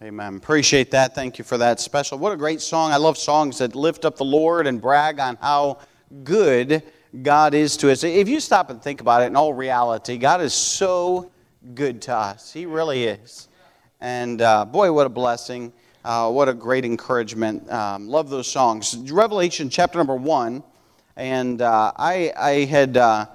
Amen. Appreciate that. Thank you for that special. What a great song. I love songs that lift up the Lord and brag on how good God is to us. If you stop and think about it in all reality, God is so good to us. He really is. And uh, boy, what a blessing. Uh, what a great encouragement. Um, love those songs. Revelation chapter number one. And uh, I, I had uh,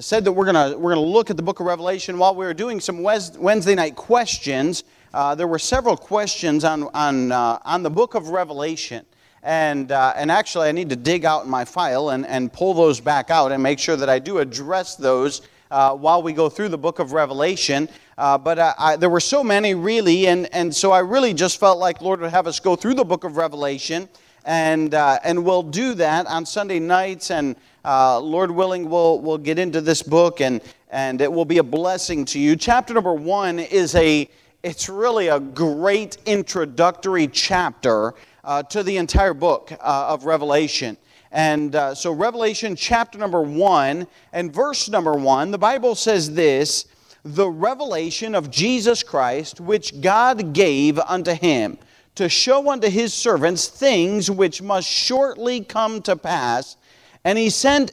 said that we're going we're going to look at the book of Revelation while we were doing some Wednesday night questions uh, there were several questions on, on, uh, on the book of Revelation. And, uh, and actually, I need to dig out my file and, and pull those back out and make sure that I do address those uh, while we go through the book of Revelation. Uh, but I, there were so many, really, and, and so I really just felt like Lord would have us go through the book of Revelation. And, and we'll do that on Sunday nights, and Lord willing, we'll, we'll get into this book, and, and it will be a blessing to you. Chapter number one is a it's really a great introductory chapter uh, to the entire book uh, of Revelation. And uh, so, Revelation chapter number one and verse number one, the Bible says this the revelation of Jesus Christ, which God gave unto him, to show unto his servants things which must shortly come to pass. And he sent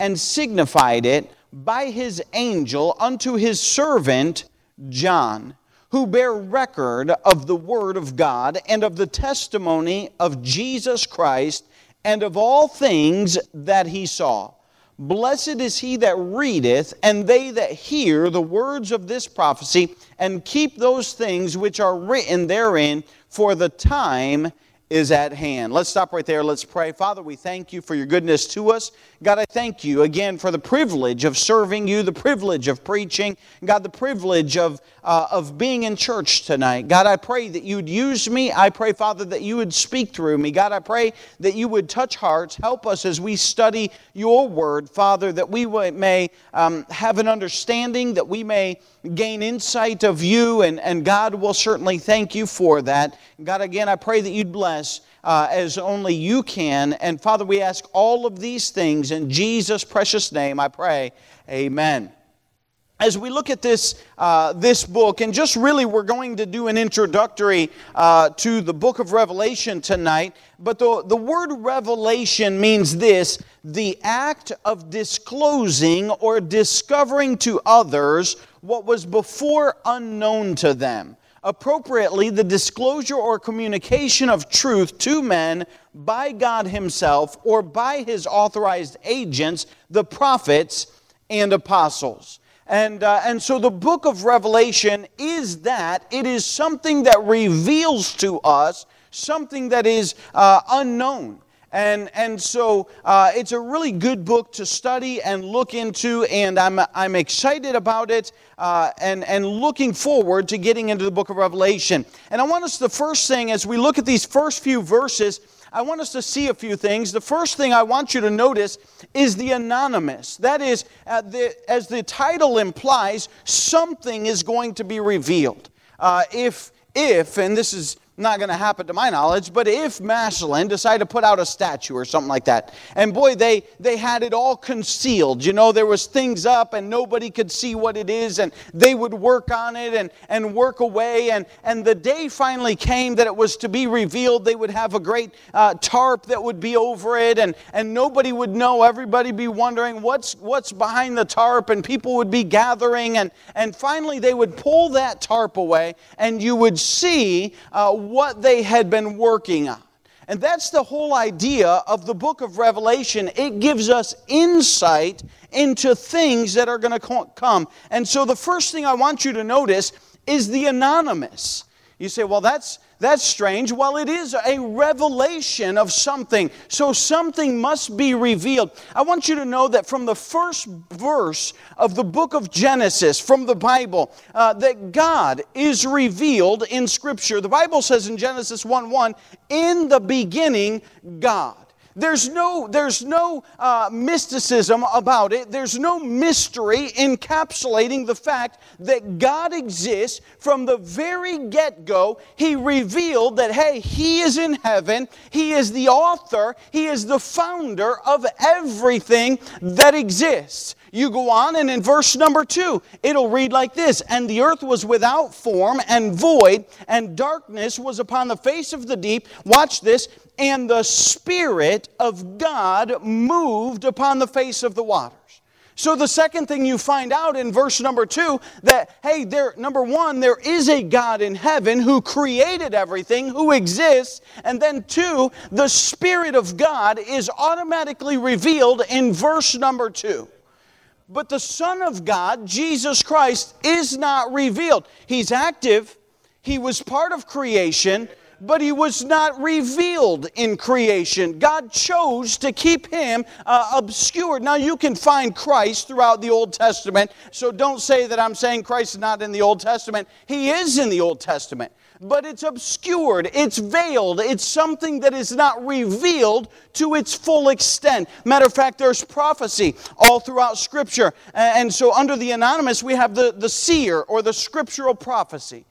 and signified it by his angel unto his servant John who bear record of the Word of God and of the testimony of Jesus Christ and of all things that he saw. Blessed is he that readeth, and they that hear the words of this prophecy, and keep those things which are written therein, for the time is at hand. Let's stop right there. Let's pray. Father, we thank you for your goodness to us. God, I thank you again for the privilege of serving you, the privilege of preaching, God, the privilege of, uh, of being in church tonight. God, I pray that you would use me. I pray, Father, that you would speak through me. God, I pray that you would touch hearts. Help us as we study your word, Father, that we may um, have an understanding, that we may gain insight of you, and, and God will certainly thank you for that. God, again, I pray that you'd bless uh, as only you can. And Father, we ask all of these things in Jesus' precious name, I pray. Amen as we look at this, uh, this book, and just really we're going to do an introductory uh, to the book of Revelation tonight. But the, the word revelation means this the act of disclosing or discovering to others what was before unknown to them. Appropriately, the disclosure or communication of truth to men by God Himself or by His authorized agents, the prophets and apostles. And, uh, and so the book of Revelation is that. It is something that reveals to us something that is uh, unknown. And, and so uh, it's a really good book to study and look into, and I'm, I'm excited about it uh, and, and looking forward to getting into the book of Revelation. And I want us, the first thing, as we look at these first few verses, I want us to see a few things. The first thing I want you to notice is the anonymous. That is, uh, the, as the title implies, something is going to be revealed. Uh, if, if, and this is not going to happen to my knowledge, but if Massillon decided to put out a statue or something like that, and boy, they, they had it all concealed. You know, there was things up and nobody could see what it is, and they would work on it and, and work away. And, and the day finally came that it was to be revealed. They would have a great uh, tarp that would be over it, and, and nobody would know. Everybody be wondering what's, what's behind the tarp, and people would be gathering. And, and finally, they would pull that tarp away, and you would see uh, what they had been working on. And that's the whole idea of the book of Revelation. It gives us insight into things that are going to come. And so the first thing I want you to notice is the anonymous. You say, well, that's that's strange. Well, it is a revelation of something. So something must be revealed. I want you to know that from the first verse of the book of Genesis, from the Bible, uh, that God is revealed in Scripture. The Bible says in Genesis 1 1, in the beginning, God. There's no, there's no uh, mysticism about it. There's no mystery encapsulating the fact that God exists from the very get go. He revealed that, hey, He is in heaven. He is the author. He is the founder of everything that exists. You go on, and in verse number two, it'll read like this And the earth was without form and void, and darkness was upon the face of the deep. Watch this. And the Spirit of God moved upon the face of the waters. So the second thing you find out in verse number two that hey, there number one, there is a God in heaven who created everything, who exists, and then two, the Spirit of God is automatically revealed in verse number two. But the Son of God, Jesus Christ, is not revealed. He's active, He was part of creation, but he was not revealed in creation. God chose to keep him uh, obscured. Now, you can find Christ throughout the Old Testament, so don't say that I'm saying Christ is not in the Old Testament. He is in the Old Testament but it's obscured, it's veiled, it's something that is not revealed to its full extent. Matter of fact, there's prophecy all throughout Scripture. And so, under the anonymous, we have the, the seer or the scriptural prophecy.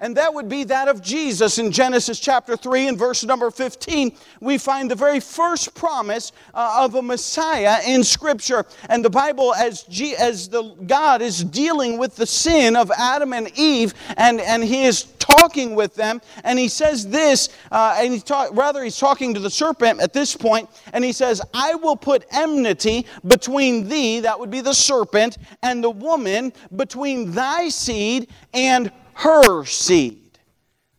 And that would be that of Jesus in Genesis chapter 3 and verse number 15. We find the very first promise uh, of a Messiah in Scripture. And the Bible, as, G, as the God is dealing with the sin of Adam and Eve, and, and he is talking with them, and he says this, uh, and he rather he's talking to the serpent at this point, and he says, I will put enmity between thee, that would be the serpent, and the woman, between thy seed and her seed.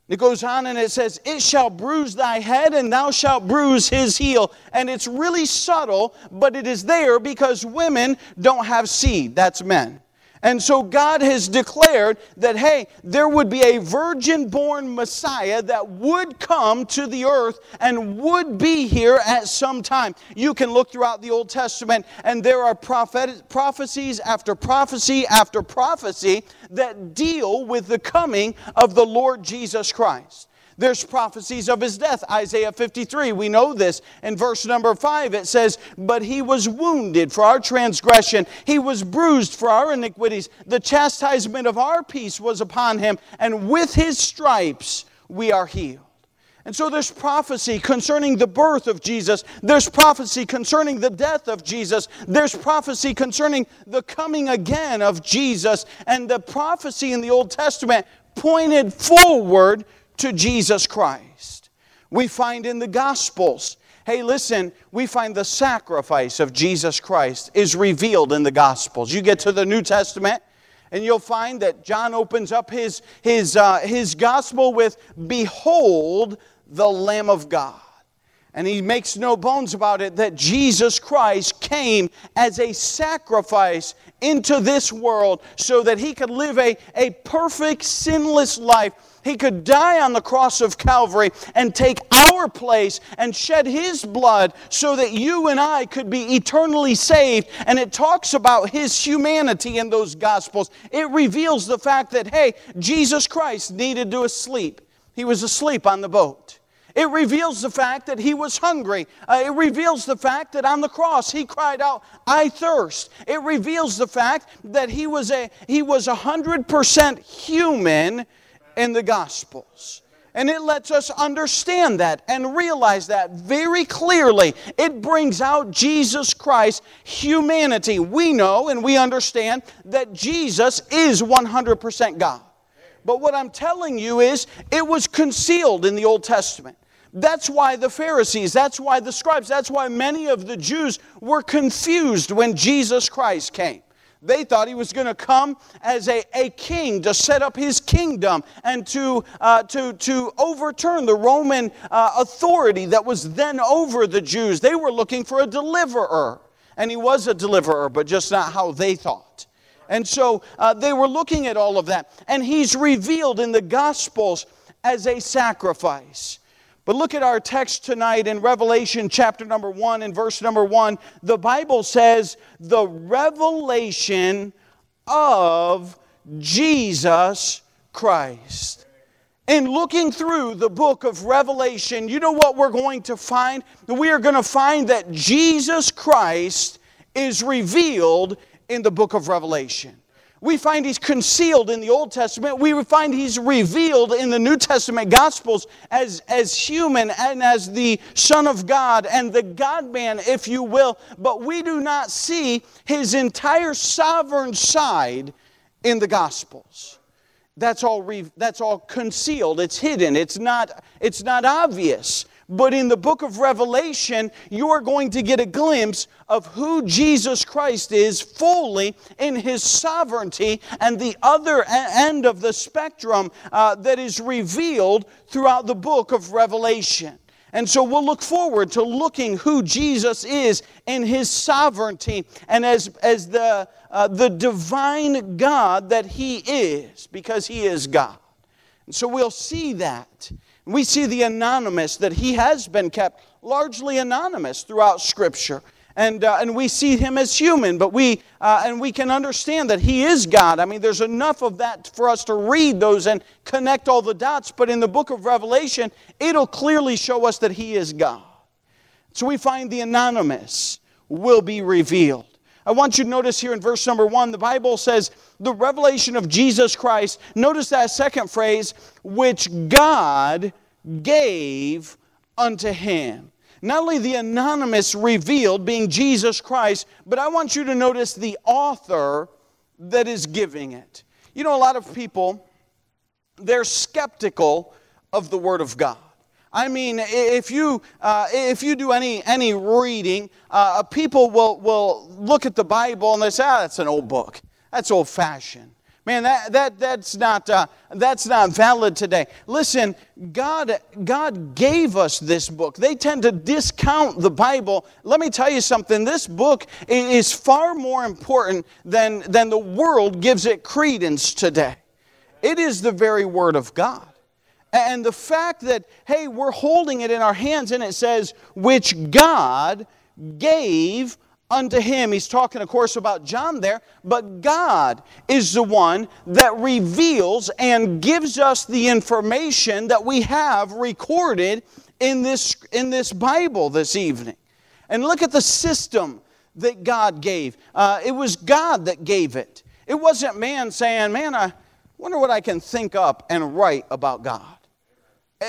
It goes on and it says, It shall bruise thy head, and thou shalt bruise his heel. And it's really subtle, but it is there because women don't have seed. That's men. And so God has declared that, hey, there would be a virgin born Messiah that would come to the earth and would be here at some time. You can look throughout the Old Testament, and there are prophet- prophecies after prophecy after prophecy that deal with the coming of the Lord Jesus Christ. There's prophecies of his death. Isaiah 53, we know this. In verse number 5, it says, But he was wounded for our transgression, he was bruised for our iniquities. The chastisement of our peace was upon him, and with his stripes we are healed. And so there's prophecy concerning the birth of Jesus. There's prophecy concerning the death of Jesus. There's prophecy concerning the coming again of Jesus. And the prophecy in the Old Testament pointed forward to Jesus Christ. We find in the Gospels, hey, listen, we find the sacrifice of Jesus Christ is revealed in the Gospels. You get to the New Testament, and you'll find that John opens up his, his, uh, his gospel with, Behold the Lamb of God. And he makes no bones about it that Jesus Christ came as a sacrifice into this world so that he could live a, a perfect, sinless life he could die on the cross of Calvary and take our place and shed His blood so that you and I could be eternally saved. And it talks about His humanity in those Gospels. It reveals the fact that, hey, Jesus Christ needed to sleep. He was asleep on the boat. It reveals the fact that he was hungry. Uh, it reveals the fact that on the cross he cried out, "I thirst." It reveals the fact that he was a he was a hundred percent human in the Gospels. And it lets us understand that and realize that very clearly. It brings out Jesus Christ's humanity. We know and we understand that Jesus is 100% God. But what I'm telling you is, it was concealed in the Old Testament. That's why the Pharisees, that's why the scribes, that's why many of the Jews were confused when Jesus Christ came. They thought he was going to come as a, a king to set up his kingdom and to, uh, to, to overturn the Roman uh, authority that was then over the Jews. They were looking for a deliverer. And he was a deliverer, but just not how they thought. And so uh, they were looking at all of that. And he's revealed in the Gospels as a sacrifice. But look at our text tonight in Revelation chapter number 1 and verse number 1. The Bible says, the revelation of Jesus Christ. In looking through the book of Revelation, you know what we're going to find? We are going to find that Jesus Christ is revealed in the book of Revelation. We find he's concealed in the Old Testament. We find he's revealed in the New Testament Gospels as, as human and as the Son of God and the God man, if you will. But we do not see his entire sovereign side in the Gospels. That's all, re, that's all concealed, it's hidden, it's not, it's not obvious. But in the book of Revelation, you are going to get a glimpse of who Jesus Christ is fully in his sovereignty and the other end of the spectrum uh, that is revealed throughout the book of Revelation. And so we'll look forward to looking who Jesus is in his sovereignty and as, as the, uh, the divine God that he is, because he is God. And so we'll see that. We see the anonymous, that he has been kept largely anonymous throughout Scripture. And, uh, and we see him as human, but we, uh, and we can understand that he is God. I mean, there's enough of that for us to read those and connect all the dots, but in the book of Revelation, it'll clearly show us that he is God. So we find the anonymous will be revealed. I want you to notice here in verse number one, the Bible says, the revelation of Jesus Christ. Notice that second phrase, which God gave unto him. Not only the anonymous revealed, being Jesus Christ, but I want you to notice the author that is giving it. You know, a lot of people, they're skeptical of the Word of God. I mean, if you, uh, if you do any, any reading, uh, people will, will look at the Bible and they say, ah, that's an old book. That's old fashioned. Man, that, that, that's, not, uh, that's not valid today. Listen, God, God gave us this book. They tend to discount the Bible. Let me tell you something this book is far more important than, than the world gives it credence today. It is the very Word of God. And the fact that, hey, we're holding it in our hands and it says, which God gave unto him. He's talking, of course, about John there, but God is the one that reveals and gives us the information that we have recorded in this, in this Bible this evening. And look at the system that God gave. Uh, it was God that gave it. It wasn't man saying, Man, I wonder what I can think up and write about God.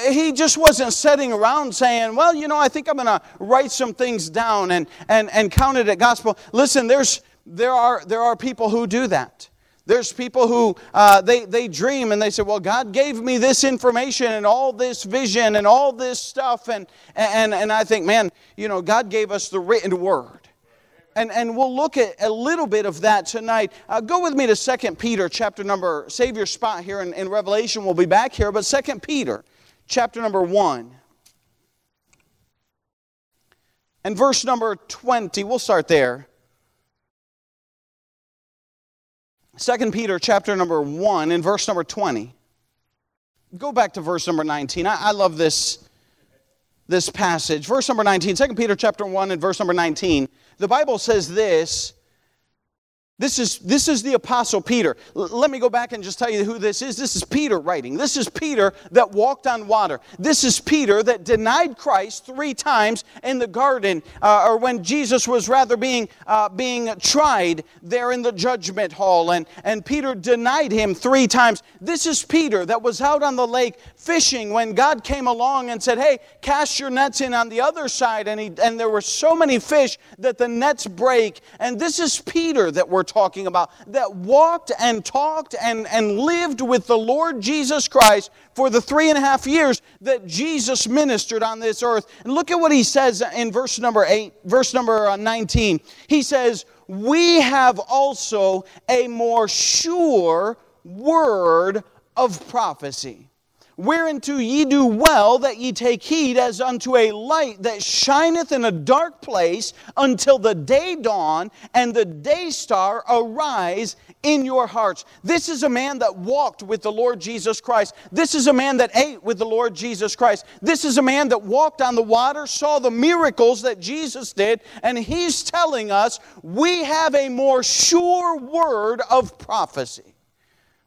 He just wasn't sitting around saying, Well, you know, I think I'm going to write some things down and, and, and count it at gospel. Listen, there's, there, are, there are people who do that. There's people who uh, they, they dream and they say, Well, God gave me this information and all this vision and all this stuff. And, and, and I think, man, you know, God gave us the written word. And, and we'll look at a little bit of that tonight. Uh, go with me to 2 Peter, chapter number, save your spot here in, in Revelation. We'll be back here, but 2 Peter chapter number 1. And verse number 20, we'll start there. 2 Peter chapter number 1 and verse number 20. Go back to verse number 19. I, I love this, this passage. Verse number 19, 2 Peter chapter 1 and verse number 19. The Bible says this this is, this is the Apostle Peter. L- let me go back and just tell you who this is. This is Peter writing. This is Peter that walked on water. This is Peter that denied Christ three times in the garden, uh, or when Jesus was rather being, uh, being tried there in the judgment hall. And, and Peter denied him three times. This is Peter that was out on the lake fishing when God came along and said, Hey, cast your nets in on the other side. And, he, and there were so many fish that the nets break. And this is Peter that we're talking about that walked and talked and, and lived with the Lord Jesus Christ for the three and a half years that Jesus ministered on this earth. And look at what he says in verse number 8, verse number uh, 19. He says, We have also a more sure word of prophecy whereunto ye do well that ye take heed as unto a light that shineth in a dark place until the day dawn and the day star arise in your hearts. This is a man that walked with the Lord Jesus Christ. This is a man that ate with the Lord Jesus Christ. This is a man that walked on the water, saw the miracles that Jesus did, and he's telling us we have a more sure word of prophecy.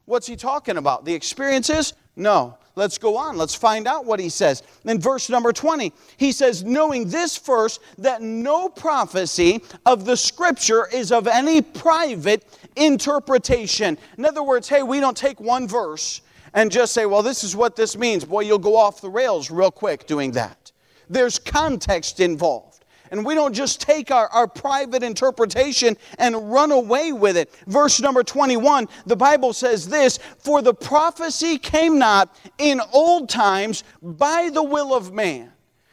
What's he talking about? The experiences? No. Let's go on. Let's find out what he says. In verse number 20, he says, Knowing this first, that no prophecy of the scripture is of any private interpretation. In other words, hey, we don't take one verse and just say, well, this is what this means. Boy, you'll go off the rails real quick doing that. There's context involved. And we don't just take our, our private interpretation and run away with it. Verse number 21, the Bible says this For the prophecy came not in old times by the will of man.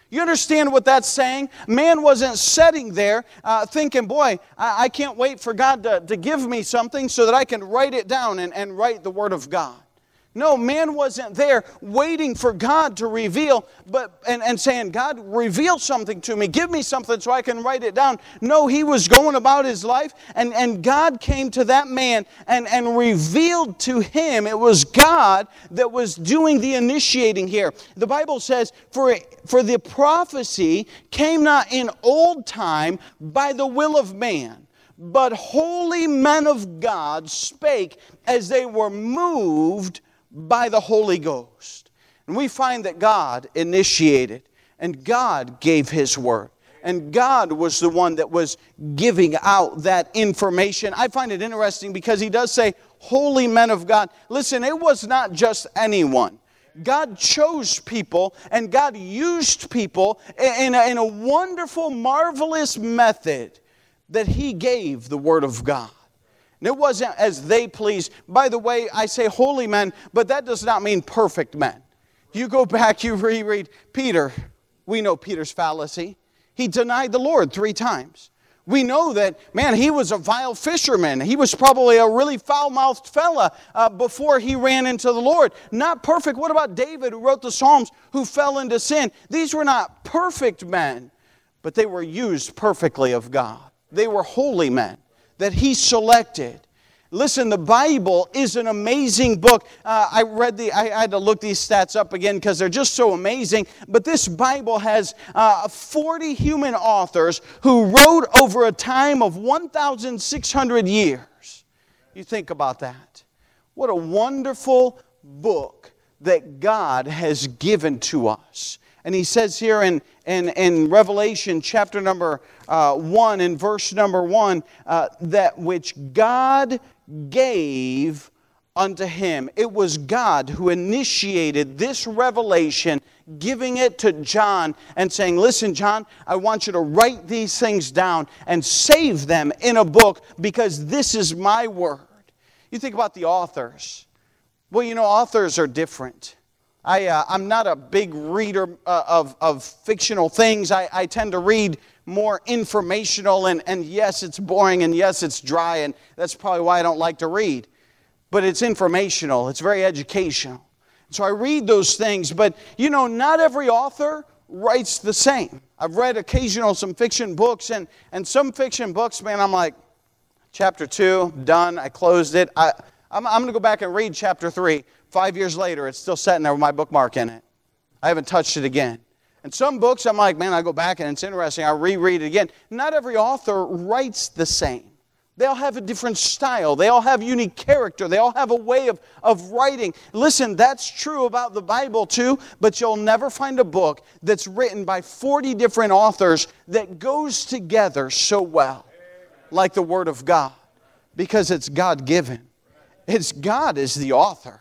You understand what that's saying? Man wasn't sitting there uh, thinking, boy, I, I, can't wait for God to, to give me something so that I can write it down and, and write the Word of God. No, man wasn't there waiting for God to reveal, but and, and saying, God, reveal something to me, give me something so I can write it down. No, he was going about his life, and, and God came to that man and, and revealed to him. It was God that was doing the initiating here. The Bible says, For, for the prophecy came not in old time by the will of man. But holy men of God spake as they were moved by the Holy Ghost. And we find that God initiated and God gave His word. And God was the one that was giving out that information. I find it interesting because He does say, Holy men of God. Listen, it was not just anyone. God chose people and God used people in a, in a wonderful, marvelous method that He gave the Word of God. And it wasn't as they pleased. By the way, I say holy men, but that does not mean perfect men. You go back, you reread Peter. We know Peter's fallacy. He denied the Lord three times. We know that, man, he was a vile fisherman. He was probably a really foul mouthed fella uh, before he ran into the Lord. Not perfect. What about David, who wrote the Psalms, who fell into sin? These were not perfect men, but they were used perfectly of God. They were holy men that He selected. Listen, the Bible is an amazing book. Uh, I read the, I had to look these stats up again because they're just so amazing. But this Bible has uh, 40 human authors who wrote over a time of 1,600 years. You think about that. What a wonderful book that God has given to us. And he says here in, in, in Revelation chapter number uh, 1 in verse number 1 uh, that which God gave unto him. It was God who initiated this revelation, giving it to John and saying, Listen, John, I want you to write these things down and save them in a book because this is my word. You think about the authors. Well, you know, authors are different. I, uh, I'm not a big reader uh, of, of fictional things. I, I tend to read more informational, and, and yes, it's boring, and yes, it's dry, and that's probably why I don't like to read. But it's informational, it's very educational. So I read those things, but you know, not every author writes the same. I've read occasional some fiction books, and, and some fiction books, man, I'm like, chapter two, done, I closed it. I, I'm, I'm going to go back and read chapter three. Five years later, it's still sitting there with my bookmark in it. I haven't touched it again. And some books, I'm like, man, I go back and it's interesting. I reread it again. Not every author writes the same. They all have a different style. They all have unique character. They all have a way of, of writing. Listen, that's true about the Bible too, but you'll never find a book that's written by 40 different authors that goes together so well like the Word of God because it's God given. It's God is the author.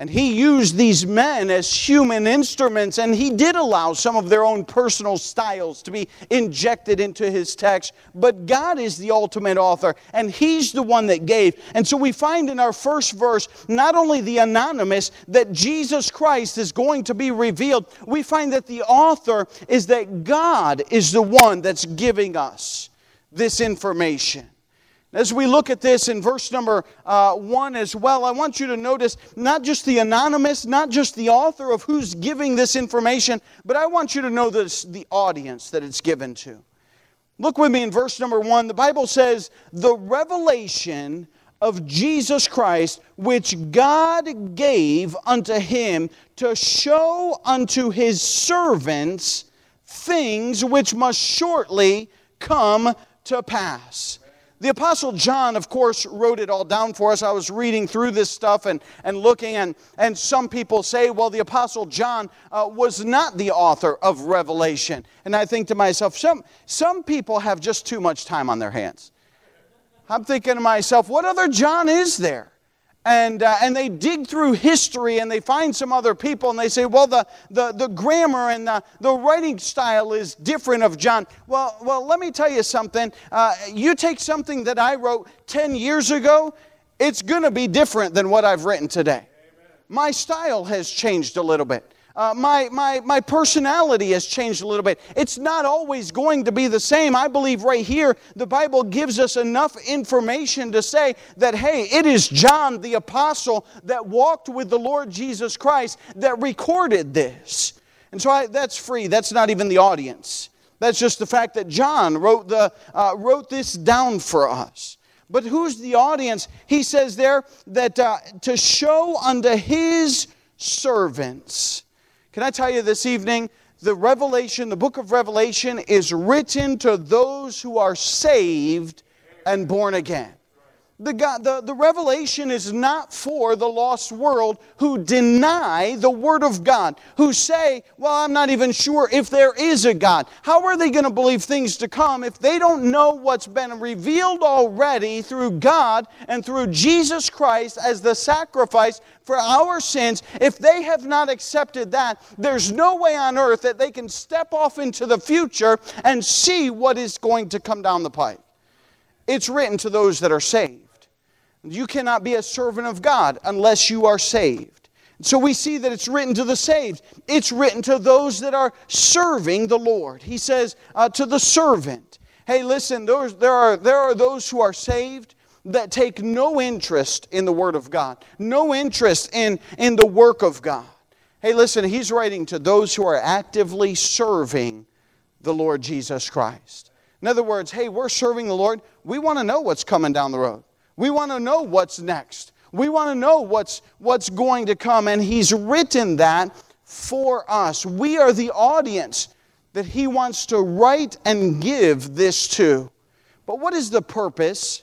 And he used these men as human instruments, and he did allow some of their own personal styles to be injected into his text. But God is the ultimate author, and he's the one that gave. And so we find in our first verse not only the anonymous that Jesus Christ is going to be revealed, we find that the author is that God is the one that's giving us this information. As we look at this in verse number uh, one as well, I want you to notice not just the anonymous, not just the author of who's giving this information, but I want you to know this, the audience that it's given to. Look with me in verse number one. The Bible says, The revelation of Jesus Christ, which God gave unto him to show unto his servants things which must shortly come to pass. The Apostle John, of course, wrote it all down for us. I was reading through this stuff and, and looking, and, and some people say, well, the Apostle John uh, was not the author of Revelation. And I think to myself, some, some people have just too much time on their hands. I'm thinking to myself, what other John is there? And, uh, and they dig through history and they find some other people and they say, well, the, the, the grammar and the, the writing style is different of John. Well, well let me tell you something. Uh, you take something that I wrote 10 years ago, it's going to be different than what I've written today. Amen. My style has changed a little bit uh, my, my, my personality has changed a little bit. It's not always going to be the same. I believe right here, the Bible gives us enough information to say that, hey, it is John the Apostle that walked with the Lord Jesus Christ that recorded this. And so I, that's free. That's not even the audience. That's just the fact that John wrote, the, uh, wrote this down for us. But who's the audience? He says there that uh, to show unto his servants can I tell you this evening? The Revelation, the book of Revelation, is written to those who are saved and born again. The, God, the, the revelation is not for the lost world who deny the Word of God, who say, Well, I'm not even sure if there is a God. How are they going to believe things to come if they don't know what's been revealed already through God and through Jesus Christ as the sacrifice for our sins? If they have not accepted that, there's no way on earth that they can step off into the future and see what is going to come down the pike. It's written to those that are saved. You cannot be a servant of God unless you are saved. So we see that it's written to the saved. It's written to those that are serving the Lord. He says uh, to the servant, hey, listen, there, there, are, there are those who are saved that take no interest in the Word of God, no interest in, in the work of God. Hey, listen, he's writing to those who are actively serving the Lord Jesus Christ. In other words, hey, we're serving the Lord. We want to know what's coming down the road. We want to know what's next. We want to know what's, what's going to come. And He's written that for us. We are the audience that He wants to write and give this to. But what is the purpose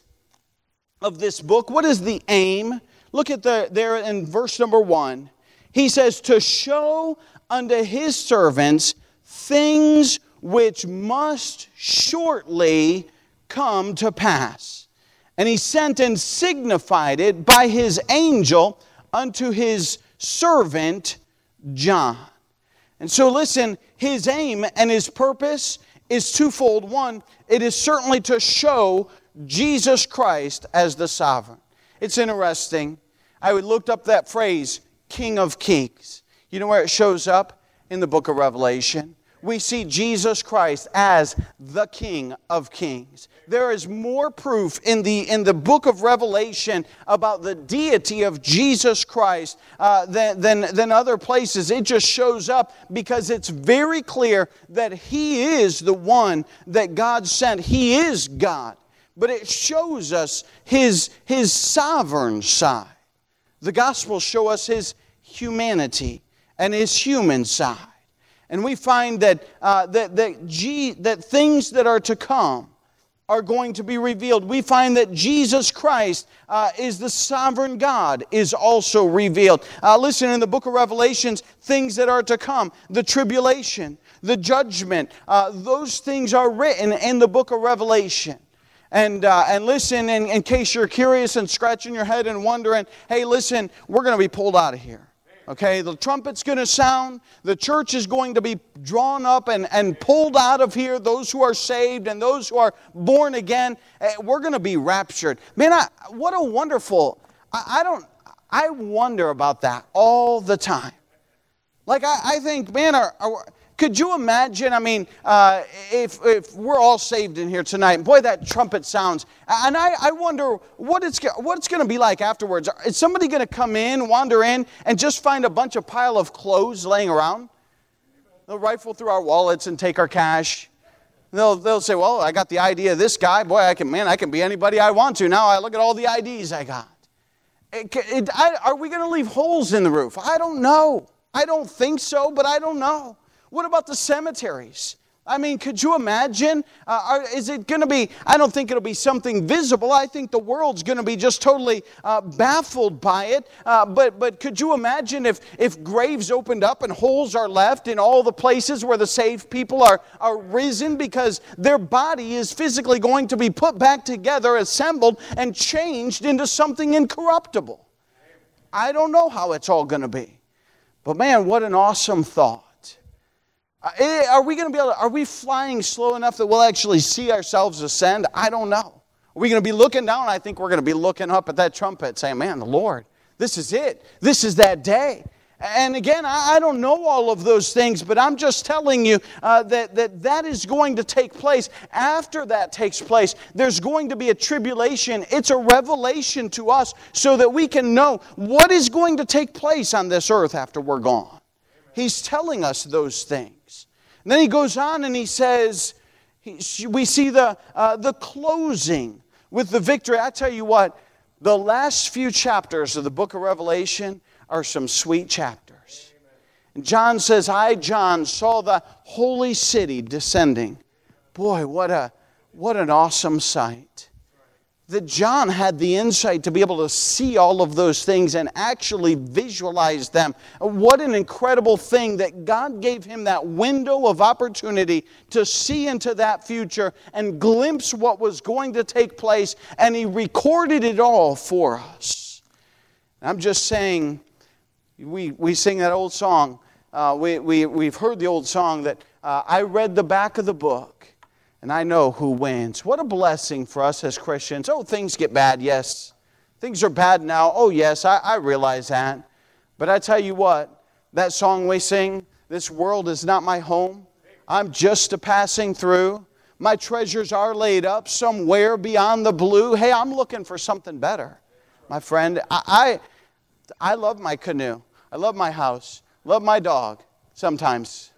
of this book? What is the aim? Look at the, there in verse number one. He says, To show unto His servants things which must shortly come to pass. And he sent and signified it by his angel unto his servant John. And so, listen, his aim and his purpose is twofold. One, it is certainly to show Jesus Christ as the sovereign. It's interesting. I looked up that phrase, King of Kings. You know where it shows up? In the book of Revelation we see Jesus Christ as the King of Kings. There is more proof in the, in the book of Revelation about the deity of Jesus Christ uh, than, than, than other places. It just shows up because it's very clear that He is the one that God sent. He is God. But it shows us His, his sovereign side. The Gospels show us His humanity and His human side. And we find that, uh, that, that, G, that things that are to come are going to be revealed. We find that Jesus Christ uh, is the sovereign God, is also revealed. Uh, listen, in the book of Revelations, things that are to come, the tribulation, the judgment, uh, those things are written in the book of Revelation. And, uh, and listen, in, in case you're curious and scratching your head and wondering, hey, listen, we're going to be pulled out of here. Okay, the trumpet's going to sound. The church is going to be drawn up and, and pulled out of here, those who are saved and those who are born again. Eh, we're going to be raptured. Man, I, what a wonderful, I, I, don't, I wonder about that all the time. Like, I, I think, man, are, are, could you imagine? I mean, uh, if, if we're all saved in here tonight, boy, that trumpet sounds. And I, I wonder what it's, what it's going to be like afterwards. Is somebody going to come in, wander in, and just find a bunch of pile of clothes laying around? They'll rifle through our wallets and take our cash. They'll, they'll say, well, I got the ID of this guy. Boy, I can, man, I can be anybody I want to. Now I look at all the IDs I got. It, it, I, are we going to leave holes in the roof? I don't know. I don't think so, but I don't know. What about the cemeteries? I mean, could you imagine? Uh, are, is it going to be, I don't think it'll be something visible. I think the world's going to be just totally uh, baffled by it. Uh, but, but could you imagine if, if graves opened up and holes are left in all the places where the saved people are, are risen because their body is physically going to be put back together, assembled, and changed into something incorruptible? I don't know how it's all going to be. But man, what an awesome thought. Uh, eh, are we going to be able to, are we flying slow enough that we'll actually see ourselves ascend? I don't know. Are we going to be looking down? I think we're going to be looking up at that trumpet saying, man, the Lord, this is it. This is that day. And again, I don't know all of those things, but I'm just telling you uh, that, that that is going to take place. After that takes place, there's going to be a tribulation. It's a revelation to us so that we can know what is going to take place on this earth after we're gone. He's telling us those things. And then he goes on and he says, we see the, uh, the closing with the victory. I tell you what, the last few chapters of the book of Revelation are some sweet chapters. And John says, I, John, saw the holy city descending. Boy, what, a, what an awesome sight that John had the insight to be able to see all of those things and actually visualize them. What an incredible thing that God gave him that window of opportunity to see into that future and glimpse what was going to take place, and he recorded it all for us. I'm just saying, we, we sing that old song. Uh, we, we, we've heard the old song that uh, I read the back of the book and I know who wins. What a blessing for us as Christians. Oh, things get bad, yes. Things are bad now. Oh, yes, I, I realize that. But I tell you what, that song we sing, This world is not my home. I'm just a passing through. My treasures are laid up somewhere beyond the blue. Hey, I'm looking for something better. My friend, I, I, I love my canoe. I love my house. Love my dog sometimes.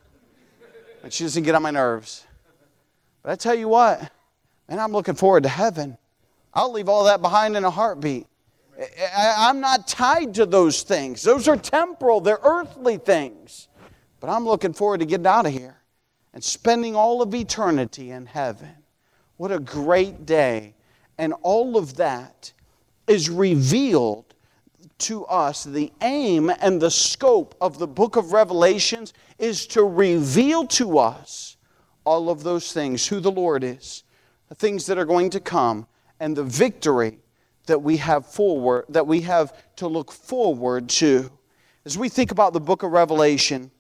But she doesn't get on my nerves. But I tell you what, man, I'm looking forward to heaven. I'll leave all that behind in a heartbeat. I'm not tied to those things. Those are temporal, they're earthly things. But I'm looking forward to getting out of here and spending all of eternity in heaven. What a great day. And all of that is revealed to us. The aim and the scope of the book of Revelations is to reveal to us all of those things, who the Lord is, the things that are going to come, and the victory that we have forward, that we have to look forward to. As we think about the book of Revelation,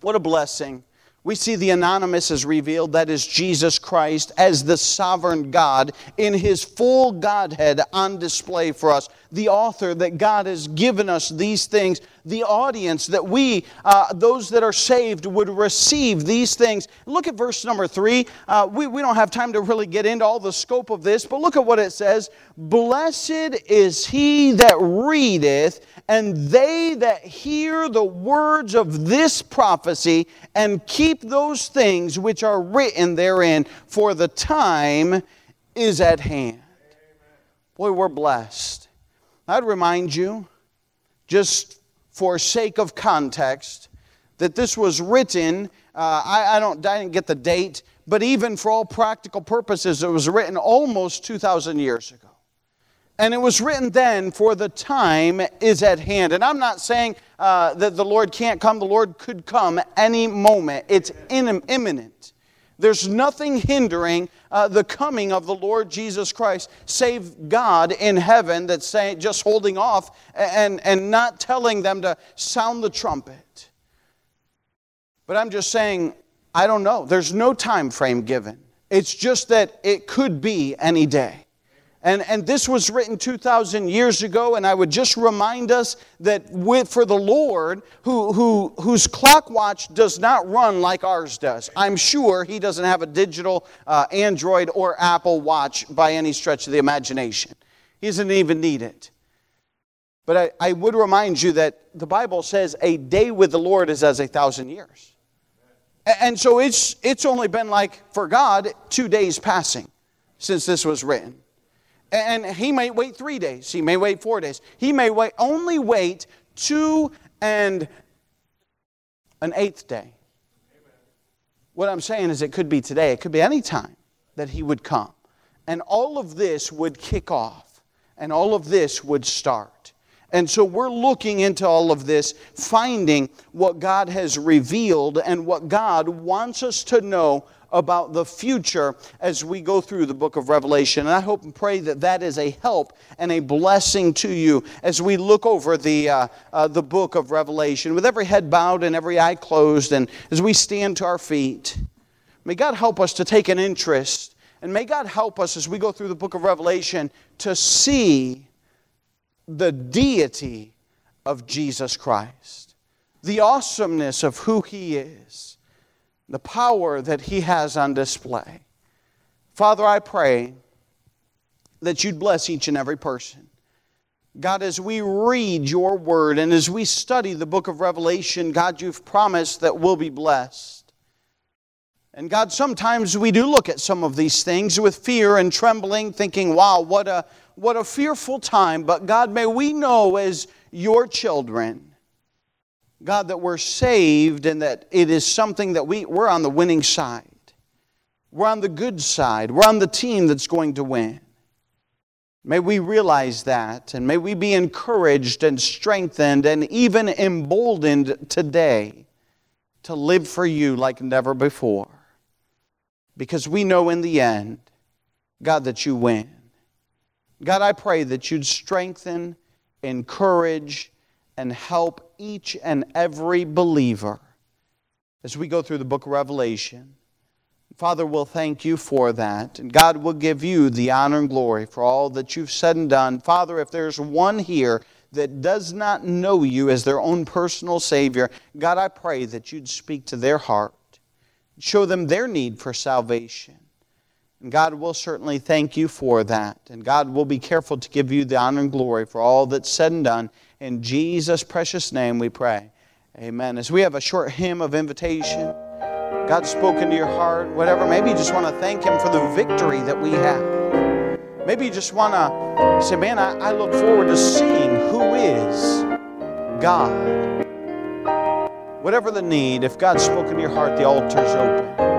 what a blessing we see the anonymous is revealed, that is Jesus Christ as the sovereign God in his full Godhead on display for us. The author that God has given us these things, the audience that we, uh, those that are saved, would receive these things. Look at verse number three. Uh, we, we don't have time to really get into all the scope of this, but look at what it says Blessed is he that readeth and they that hear the words of this prophecy and keep those things which are written therein, for the time is at hand. Boy, we're blessed. I'd remind you, just for sake of context, that this was written. Uh, I, I, don't, I didn't get the date, but even for all practical purposes, it was written almost 2,000 years ago. And it was written then, for the time is at hand. And I'm not saying uh, that the Lord can't come, the Lord could come any moment. It's in, imminent. There's nothing hindering uh, the coming of the Lord Jesus Christ, save God in heaven that's saying, just holding off and, and not telling them to sound the trumpet. But I'm just saying, I don't know. There's no time frame given. It's just that it could be any day. And, and this was written 2,000 years ago, and I would just remind us that with, for the Lord, who, who, whose clock watch does not run like ours does, I'm sure he doesn't have a digital uh, Android or Apple watch by any stretch of the imagination. He doesn't even need it. But I, I would remind you that the Bible says a day with the Lord is as a thousand years. And so it's, it's only been like, for God, two days passing since this was written. And he may wait three days. He may wait four days. He may wait only wait two and an eighth day. What I'm saying is, it could be today, it could be any time that He would come. And all of this would kick off, and all of this would start. And so we're looking into all of this, finding what God has revealed and what God wants us to know about the future as we go through the book of Revelation. And I hope and pray that that is a help and a blessing to you as we look over the, uh, uh, the book of Revelation with every head bowed and every eye closed and as we stand to our feet. May God help us to take an interest and may God help us as we go through the book of Revelation to see the deity of Jesus Christ, the awesomeness of who He is the power that He has on display. Father, I pray that you'd bless each and every person. God, as we read your word and as we study the book of Revelation, God, you've promised that we'll be blessed. And God, sometimes we do look at some of these things with fear and trembling, thinking, wow, what a, what a fearful time. But God, may we know as your children God, that we're saved and that it is something that we, we're on the winning side. We're on the good side. We're on the team that's going to win. May we realize that and may we be encouraged and strengthened and even emboldened today to live for you like never before. Because we know in the end, God, that you win. God, I pray that you'd strengthen, encourage, and help each and every believer as we go through the book of Revelation. Father, we'll thank you for that. And God will give you the honor and glory for all that you've said and done. Father, if there's one here that does not know you as their own personal Savior, God, I pray that you'd speak to their heart, show them their need for salvation. And God will certainly thank you for that. And God will be careful to give you the honor and glory for all that's said and done. In Jesus' precious name we pray. Amen. As we have a short hymn of invitation, God's spoken to your heart, whatever, maybe you just want to thank Him for the victory that we have. Maybe you just want to say, man, I, I look forward to seeing who is God. Whatever the need, if God's spoken to your heart, the altar's open.